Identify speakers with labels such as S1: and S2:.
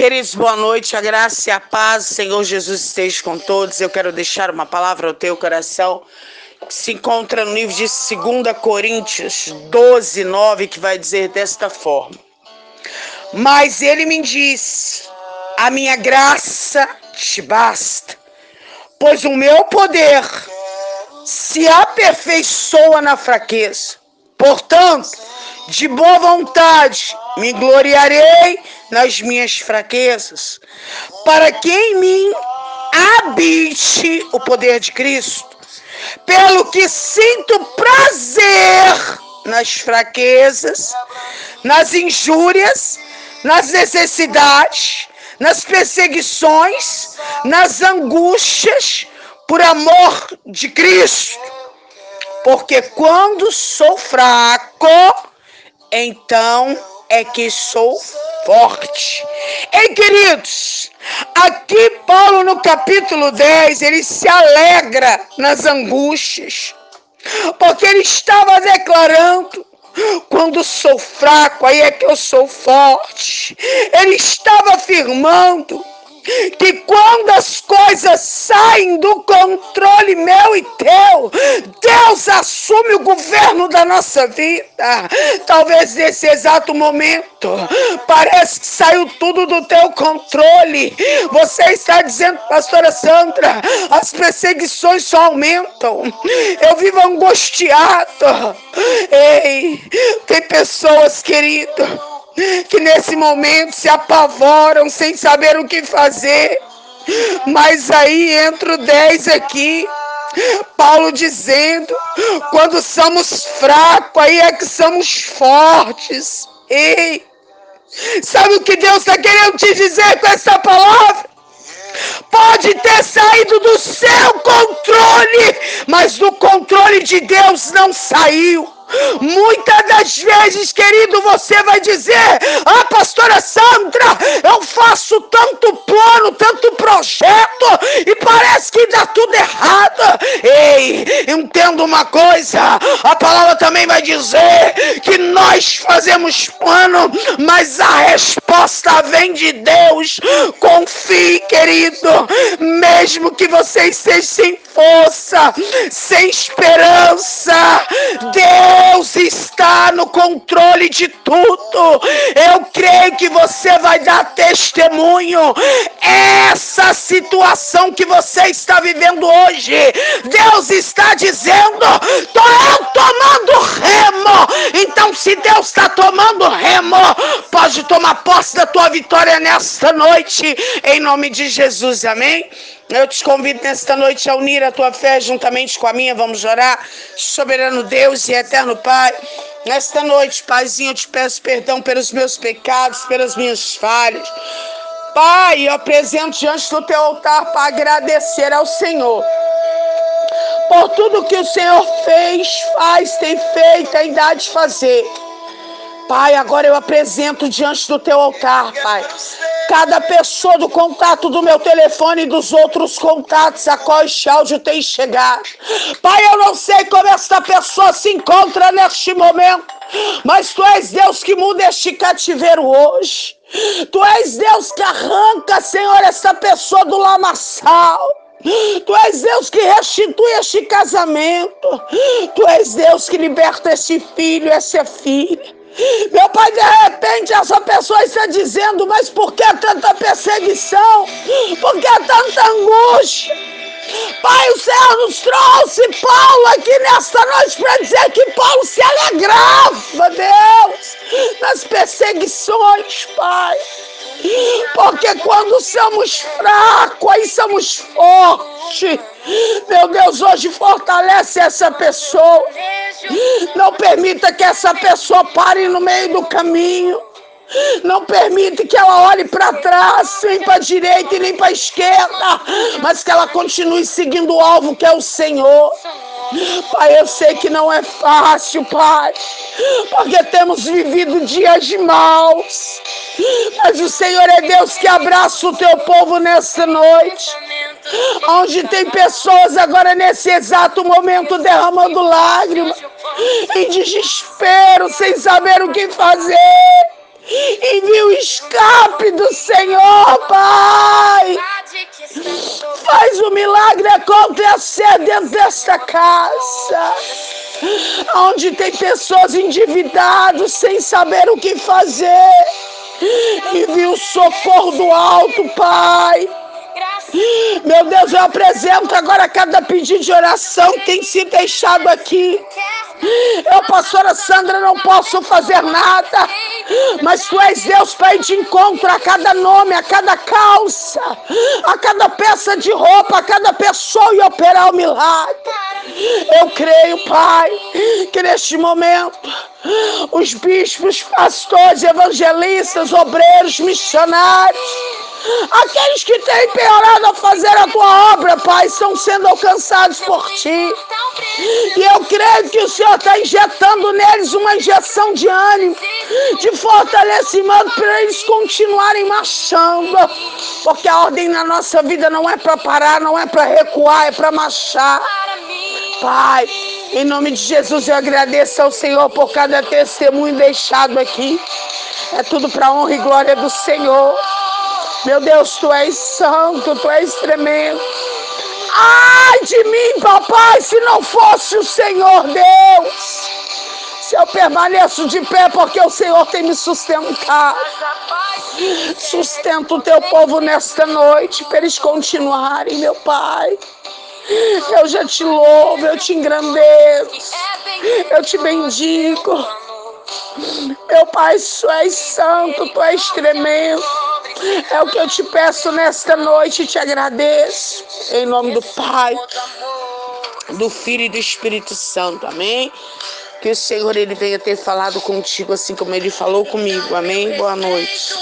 S1: Queridos, boa noite, a graça e a paz, Senhor Jesus esteja com todos. Eu quero deixar uma palavra ao teu coração, que se encontra no livro de 2 Coríntios 12, 9, que vai dizer desta forma: Mas ele me disse: A minha graça te basta, pois o meu poder se aperfeiçoa na fraqueza. Portanto, de boa vontade me gloriarei nas minhas fraquezas, para que em mim habite o poder de Cristo. Pelo que sinto prazer nas fraquezas, nas injúrias, nas necessidades, nas perseguições, nas angústias, por amor de Cristo. Porque quando sou fraco, então é que sou forte. Ei, queridos, aqui Paulo no capítulo 10, ele se alegra nas angústias, porque ele estava declarando quando sou fraco, aí é que eu sou forte. Ele estava afirmando que quando as coisas saem do controle meu e teu, Deus assume o governo da nossa vida. Talvez nesse exato momento, parece que saiu tudo do teu controle. Você está dizendo, pastora Sandra, as perseguições só aumentam. Eu vivo angustiado. Ei, tem pessoas, querido que nesse momento se apavoram sem saber o que fazer. Mas aí entra o 10 aqui. Paulo dizendo: quando somos fracos, aí é que somos fortes. Ei, sabe o que Deus está querendo te dizer com essa palavra? Pode ter saído do seu controle, mas do controle de Deus não saiu. Muitas das vezes, querido, você vai dizer: Ah, pastora Sandra, eu faço tanto plano, tanto projeto e parece que dá tudo errado. Ei, entenda uma coisa: a palavra também vai dizer que nós fazemos plano, mas a resposta vem de Deus. Confie, querido, mesmo que você esteja sem força, sem esperança, Deus está no controle de tudo. Eu creio que você vai dar testemunho. Essa situação que você está vivendo hoje, Deus está dizendo: tô eu tomando remo. Então, se Deus está tomando remo, pode tomar posse da tua vitória nesta noite, em nome de Jesus. Amém. Eu te convido nesta noite a unir a tua fé juntamente com a minha. Vamos orar. Soberano Deus e eterno Pai. Nesta noite, Paizinho, eu te peço perdão pelos meus pecados, pelas minhas falhas. Pai, eu apresento diante do teu altar para agradecer ao Senhor por tudo que o Senhor fez, faz, tem feito, ainda de fazer. Pai, agora eu apresento diante do teu altar, Pai cada pessoa do contato do meu telefone e dos outros contatos a qual este áudio tem chegado. Pai, eu não sei como esta pessoa se encontra neste momento, mas tu és Deus que muda este cativeiro hoje. Tu és Deus que arranca, Senhor, esta pessoa do lamaçal. Tu és Deus que restitui este casamento. Tu és Deus que liberta esse filho, essa filha. Meu pai, de repente, essa pessoa está dizendo: Mas por que tanta perseguição? Por que tanta angústia? Pai, o Senhor nos trouxe Paulo aqui nesta noite para dizer que Paulo se alegrava, Deus, nas perseguições, Pai. Porque quando somos fracos, aí somos fortes. Meu Deus, hoje fortalece essa pessoa. Não permita que essa pessoa pare no meio do caminho. Não permite que ela olhe para trás, nem para a direita e nem para a esquerda, mas que ela continue seguindo o alvo que é o Senhor. Pai, eu sei que não é fácil, Pai, porque temos vivido dias de maus, mas o Senhor é Deus que abraça o teu povo nesta noite. Onde tem pessoas agora nesse exato momento derramando lágrimas, em desespero, sem saber o que fazer. Envia o escape do Senhor, Pai. Faz o milagre acontecer dentro desta casa. Onde tem pessoas endividadas sem saber o que fazer. Envia o socorro do alto, Pai. Meu Deus, eu apresento agora cada pedido de oração que tem sido deixado aqui. Eu, pastora Sandra, não posso fazer nada, mas tu és Deus para ir de encontro a cada nome, a cada calça, a cada peça de roupa, a cada pessoa e operar o milagre. Eu creio, Pai, que neste momento os bispos, pastores, evangelistas, obreiros, missionários, Aqueles que têm piorado a fazer a tua obra, Pai, estão sendo alcançados por ti. E eu creio que o Senhor está injetando neles uma injeção de ânimo, de fortalecimento para eles continuarem marchando. Porque a ordem na nossa vida não é para parar, não é para recuar, é para marchar. Pai, em nome de Jesus, eu agradeço ao Senhor por cada testemunho deixado aqui. É tudo para honra e glória do Senhor. Meu Deus, tu és santo, tu és tremendo. Ai de mim, papai, se não fosse o Senhor Deus. Se eu permaneço de pé, porque o Senhor tem me sustentado. Sustenta o teu povo nesta noite, para eles continuarem, meu Pai. Eu já te louvo, eu te engrandeço, eu te bendigo. Meu Pai, tu és santo, tu és tremendo. É o que eu te peço nesta noite e te agradeço. Em nome do Pai, do Filho e do Espírito Santo. Amém? Que o Senhor ele venha ter falado contigo assim como ele falou comigo. Amém? Boa noite.